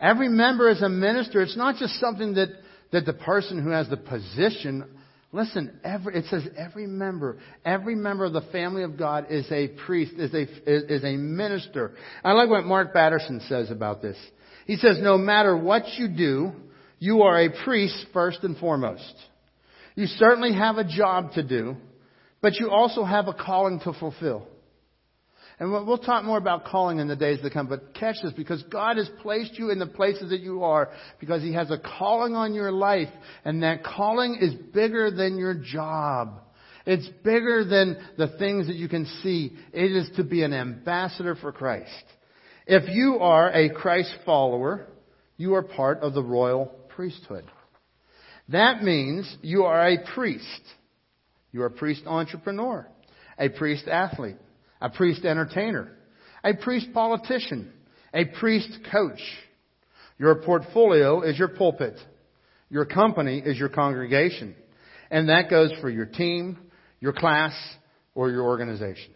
[SPEAKER 3] Every member is a minister. It's not just something that, that the person who has the position Listen, every, it says every member, every member of the family of God is a priest, is a, is, is a minister. I like what Mark Batterson says about this. He says, no matter what you do, you are a priest first and foremost. You certainly have a job to do, but you also have a calling to fulfill. And we'll talk more about calling in the days to come, but catch this because God has placed you in the places that you are because He has a calling on your life, and that calling is bigger than your job. It's bigger than the things that you can see. It is to be an ambassador for Christ. If you are a Christ follower, you are part of the royal priesthood. That means you are a priest. You are a priest entrepreneur, a priest athlete a priest entertainer, a priest politician, a priest coach. Your portfolio is your pulpit. Your company is your congregation. And that goes for your team, your class, or your organization.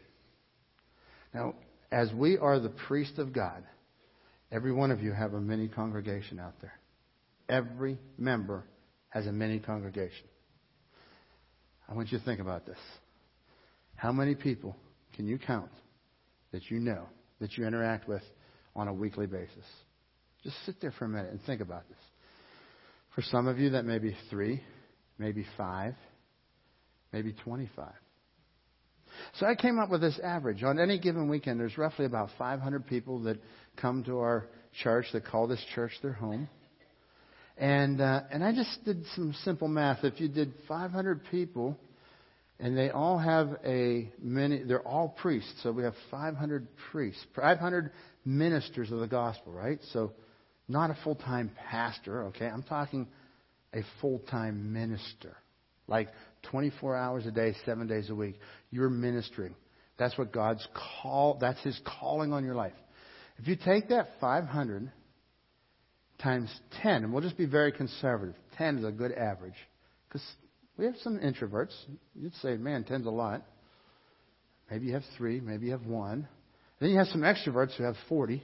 [SPEAKER 3] Now, as we are the priest of God, every one of you have a mini congregation out there. Every member has a mini congregation. I want you to think about this. How many people can you count that you know, that you interact with on a weekly basis? Just sit there for a minute and think about this. For some of you, that may be three, maybe five, maybe 25. So I came up with this average. On any given weekend, there's roughly about 500 people that come to our church that call this church their home. And uh, and I just did some simple math. If you did 500 people and they all have a many they're all priests. So we have 500 priests 500 ministers of the gospel right? So not a full-time pastor okay? I'm talking a full-time minister. Like 24 hours a day 7 days a week you're ministering. That's what god's call that's his calling on your life. If you take that 500 times 10 and we'll just be very conservative 10 is a good average because We have some introverts. You'd say, man, ten's a lot. Maybe you have three, maybe you have one. Then you have some extroverts who have 40.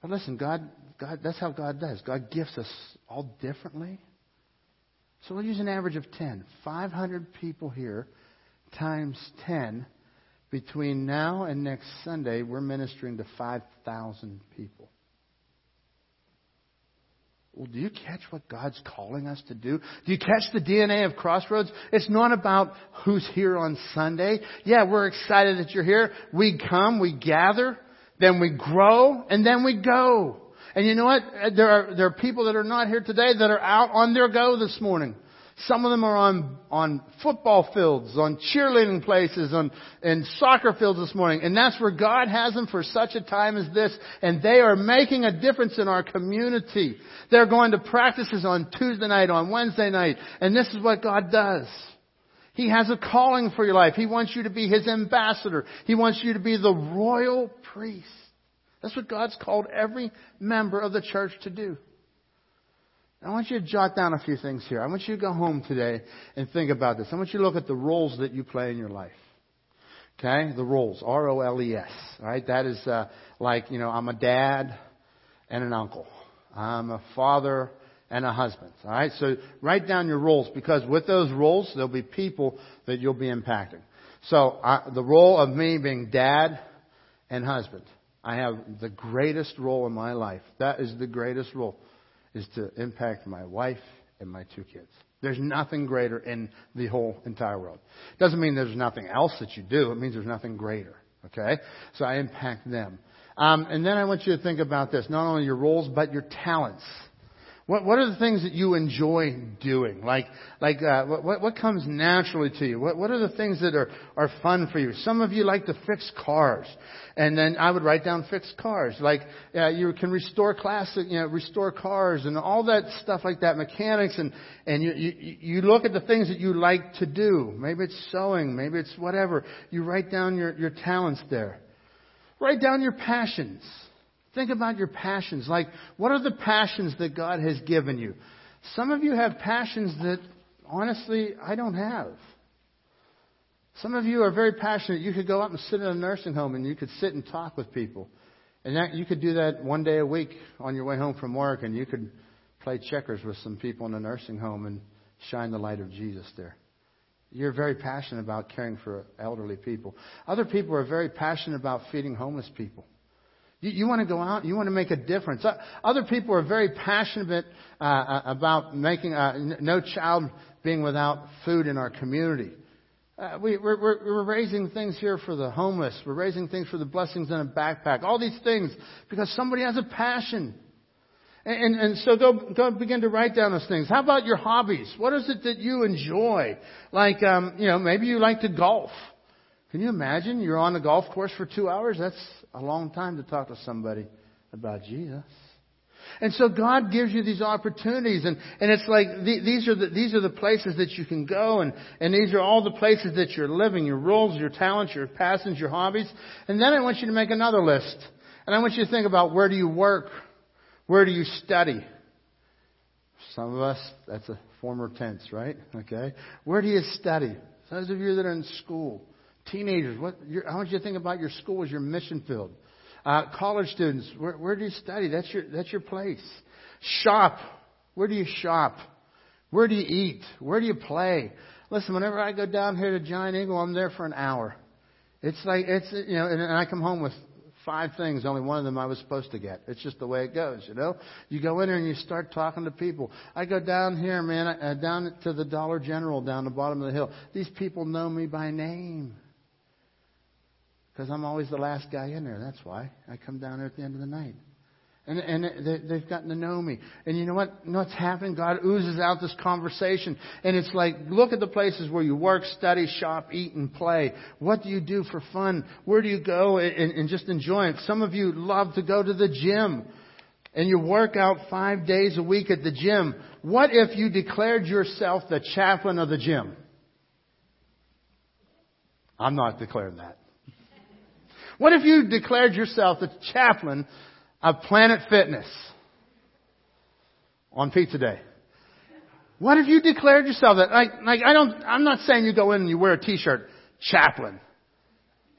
[SPEAKER 3] But listen, God, God, that's how God does. God gifts us all differently. So we'll use an average of 10. 500 people here times 10. Between now and next Sunday, we're ministering to 5,000 people. Well, do you catch what God's calling us to do? Do you catch the DNA of Crossroads? It's not about who's here on Sunday. Yeah, we're excited that you're here. We come, we gather, then we grow, and then we go. And you know what? There are, there are people that are not here today that are out on their go this morning. Some of them are on, on football fields, on cheerleading places, on, and soccer fields this morning. And that's where God has them for such a time as this. And they are making a difference in our community. They're going to practices on Tuesday night, on Wednesday night. And this is what God does. He has a calling for your life. He wants you to be His ambassador. He wants you to be the royal priest. That's what God's called every member of the church to do. I want you to jot down a few things here. I want you to go home today and think about this. I want you to look at the roles that you play in your life. Okay? The roles. R-O-L-E-S. Alright? That is, uh, like, you know, I'm a dad and an uncle. I'm a father and a husband. Alright? So write down your roles because with those roles, there'll be people that you'll be impacting. So, uh, the role of me being dad and husband. I have the greatest role in my life. That is the greatest role is to impact my wife and my two kids. There's nothing greater in the whole entire world. Doesn't mean there's nothing else that you do. It means there's nothing greater. Okay? So I impact them. Um, and then I want you to think about this. Not only your roles, but your talents. What, what are the things that you enjoy doing? Like, like uh, what, what comes naturally to you? What, what are the things that are, are fun for you? Some of you like to fix cars, and then I would write down fix cars. Like uh, you can restore classic, you know, restore cars and all that stuff like that, mechanics, and and you, you you look at the things that you like to do. Maybe it's sewing, maybe it's whatever. You write down your your talents there. Write down your passions. Think about your passions. Like, what are the passions that God has given you? Some of you have passions that, honestly, I don't have. Some of you are very passionate. You could go out and sit in a nursing home and you could sit and talk with people. And that, you could do that one day a week on your way home from work and you could play checkers with some people in a nursing home and shine the light of Jesus there. You're very passionate about caring for elderly people. Other people are very passionate about feeding homeless people. You, you want to go out. You want to make a difference. Other people are very passionate uh, uh, about making uh, no child being without food in our community. Uh, we, we're, we're, we're raising things here for the homeless. We're raising things for the blessings in a backpack. All these things because somebody has a passion. And, and, and so go, go begin to write down those things. How about your hobbies? What is it that you enjoy? Like, um, you know, maybe you like to golf. Can you imagine you're on the golf course for two hours? That's a long time to talk to somebody about Jesus. And so God gives you these opportunities, and, and it's like the, these are the these are the places that you can go, and, and these are all the places that you're living, your roles, your talents, your passions, your hobbies. And then I want you to make another list, and I want you to think about where do you work, where do you study. Some of us, that's a former tense, right? Okay, where do you study? Those of you that are in school, Teenagers, what, I want you to think about your school as your mission field. Uh, college students, where, where do you study? That's your, that's your place. Shop. Where do you shop? Where do you eat? Where do you play? Listen, whenever I go down here to Giant Eagle, I'm there for an hour. It's like, it's, you know, and, and I come home with five things, only one of them I was supposed to get. It's just the way it goes, you know. You go in there and you start talking to people. I go down here, man, uh, down to the Dollar General down the bottom of the hill. These people know me by name. Because I'm always the last guy in there. That's why. I come down there at the end of the night. And, and they, have gotten to know me. And you know what? You know what's happening? God oozes out this conversation. And it's like, look at the places where you work, study, shop, eat, and play. What do you do for fun? Where do you go and, and just enjoy it? Some of you love to go to the gym. And you work out five days a week at the gym. What if you declared yourself the chaplain of the gym? I'm not declaring that. What if you declared yourself the chaplain of Planet Fitness on Pizza Day? What if you declared yourself that, like, like I don't, I'm not saying you go in and you wear a t-shirt, chaplain.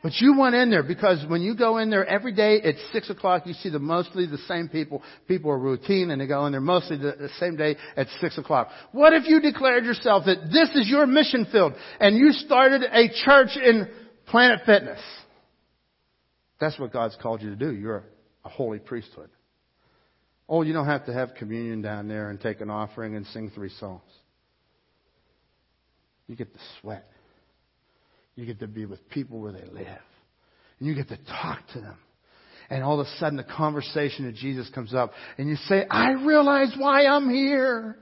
[SPEAKER 3] But you went in there because when you go in there every day at six o'clock, you see the mostly the same people. People are routine and they go in there mostly the, the same day at six o'clock. What if you declared yourself that this is your mission field and you started a church in Planet Fitness? That's what God's called you to do. You're a holy priesthood. Oh, you don't have to have communion down there and take an offering and sing three songs. You get to sweat. You get to be with people where they live. And you get to talk to them. And all of a sudden the conversation of Jesus comes up and you say, I realize why I'm here.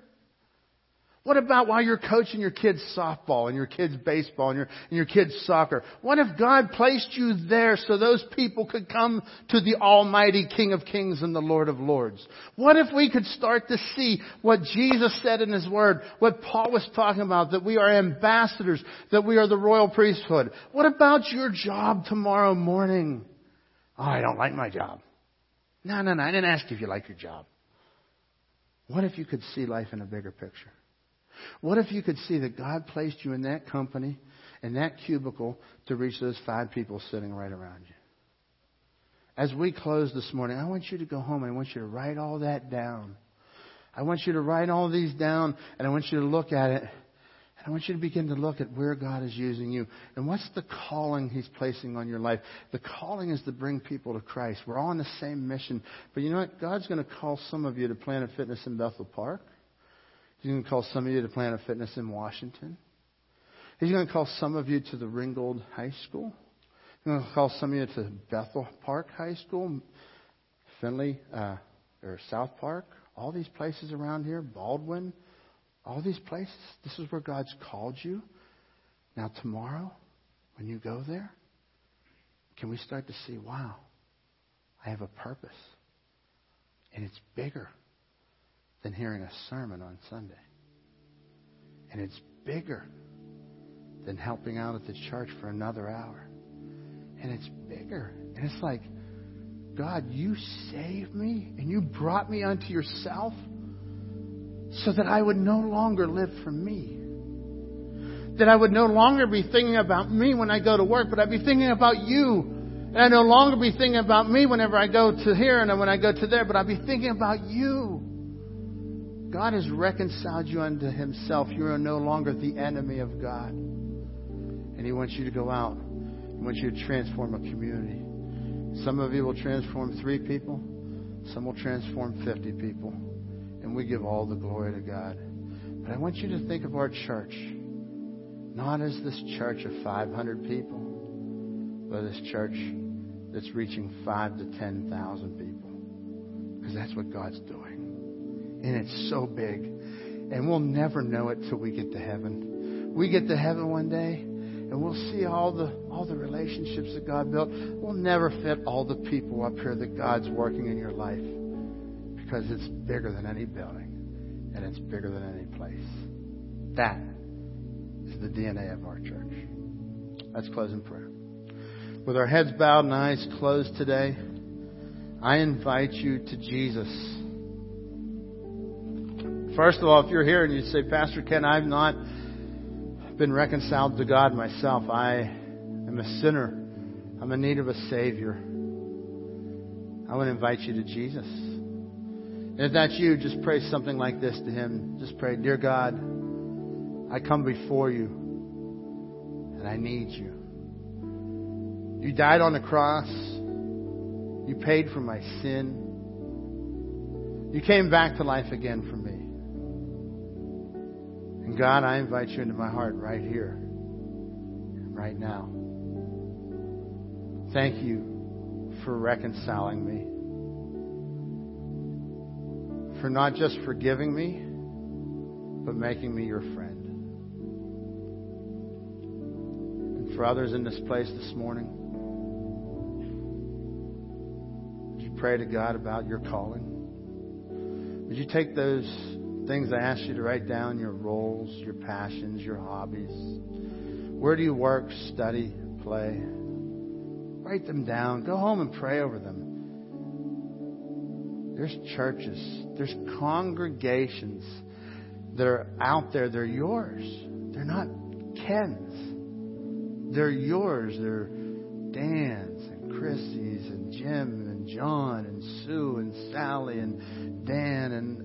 [SPEAKER 3] What about while you're coaching your kids softball and your kids baseball and your, and your kids soccer? What if God placed you there so those people could come to the Almighty King of Kings and the Lord of Lords? What if we could start to see what Jesus said in His Word, what Paul was talking about, that we are ambassadors, that we are the royal priesthood? What about your job tomorrow morning? Oh, I don't like my job. No, no, no, I didn't ask if you like your job. What if you could see life in a bigger picture? What if you could see that God placed you in that company, in that cubicle, to reach those five people sitting right around you? As we close this morning, I want you to go home and I want you to write all that down. I want you to write all these down and I want you to look at it. And I want you to begin to look at where God is using you and what's the calling He's placing on your life. The calling is to bring people to Christ. We're all on the same mission. But you know what? God's going to call some of you to Planet Fitness in Bethel Park. He's going to call some of you to Planet Fitness in Washington. He's going to call some of you to the Ringgold High School. He's going to call some of you to Bethel Park High School, Finley, uh, or South Park, all these places around here, Baldwin, all these places. This is where God's called you. Now, tomorrow, when you go there, can we start to see, wow, I have a purpose. And it's bigger than hearing a sermon on Sunday. And it's bigger than helping out at the church for another hour. And it's bigger. And it's like, God, you saved me and you brought me unto yourself so that I would no longer live for me. That I would no longer be thinking about me when I go to work, but I'd be thinking about you. And I no longer be thinking about me whenever I go to here and when I go to there, but I'd be thinking about you. God has reconciled you unto Himself. You are no longer the enemy of God. And He wants you to go out. He wants you to transform a community. Some of you will transform three people, some will transform 50 people. And we give all the glory to God. But I want you to think of our church not as this church of 500 people, but this church that's reaching 5 to 10,000 people. Because that's what God's doing and it's so big. And we'll never know it till we get to heaven. We get to heaven one day, and we'll see all the all the relationships that God built. We'll never fit all the people up here that God's working in your life because it's bigger than any building, and it's bigger than any place. That is the DNA of our church. Let's close in prayer. With our heads bowed and eyes closed today, I invite you to Jesus. First of all, if you're here and you say, Pastor Ken, I've not been reconciled to God myself. I am a sinner. I'm in need of a Savior. I want to invite you to Jesus. And if that's you, just pray something like this to Him. Just pray, Dear God, I come before you and I need you. You died on the cross. You paid for my sin. You came back to life again for me. And God, I invite you into my heart right here, right now. Thank you for reconciling me. For not just forgiving me, but making me your friend. And for others in this place this morning, would you pray to God about your calling? Would you take those things I asked you to write down your roles, your passions, your hobbies. Where do you work, study, play? Write them down. Go home and pray over them. There's churches, there's congregations that are out there, they're yours. They're not Ken's. They're yours. They're Dan's and Chrissy's and Jim and John and Sue and Sally and Dan and, and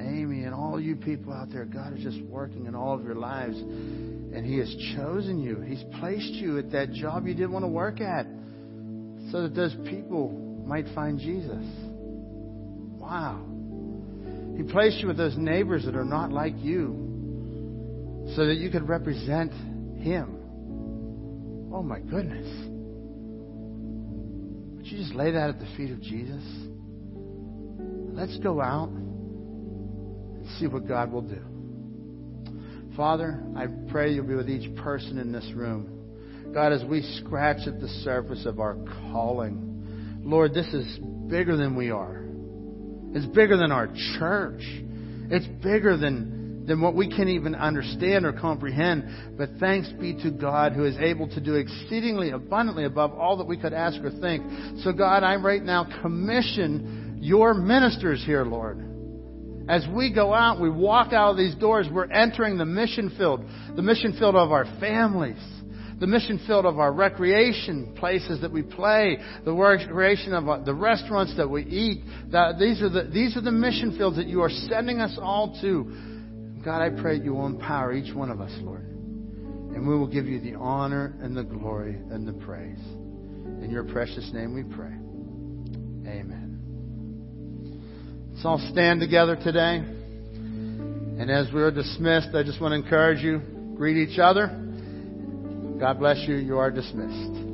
[SPEAKER 3] Amy and all you people out there. God is just working in all of your lives. And He has chosen you. He's placed you at that job you didn't want to work at so that those people might find Jesus. Wow. He placed you with those neighbors that are not like you so that you could represent Him. Oh my goodness. Would you just lay that at the feet of Jesus? Let's go out see what God will do. Father, I pray you'll be with each person in this room. God, as we scratch at the surface of our calling, Lord, this is bigger than we are. It's bigger than our church. It's bigger than, than what we can even understand or comprehend. But thanks be to God who is able to do exceedingly abundantly above all that we could ask or think. So, God, I right now commission your ministers here, Lord. As we go out, we walk out of these doors, we're entering the mission field, the mission field of our families, the mission field of our recreation places that we play, the recreation of uh, the restaurants that we eat. These are the these are the mission fields that you are sending us all to. God, I pray you will empower each one of us, Lord, and we will give you the honor and the glory and the praise. In your precious name, we pray. Amen. Let's all stand together today. And as we're dismissed, I just want to encourage you greet each other. God bless you. You are dismissed.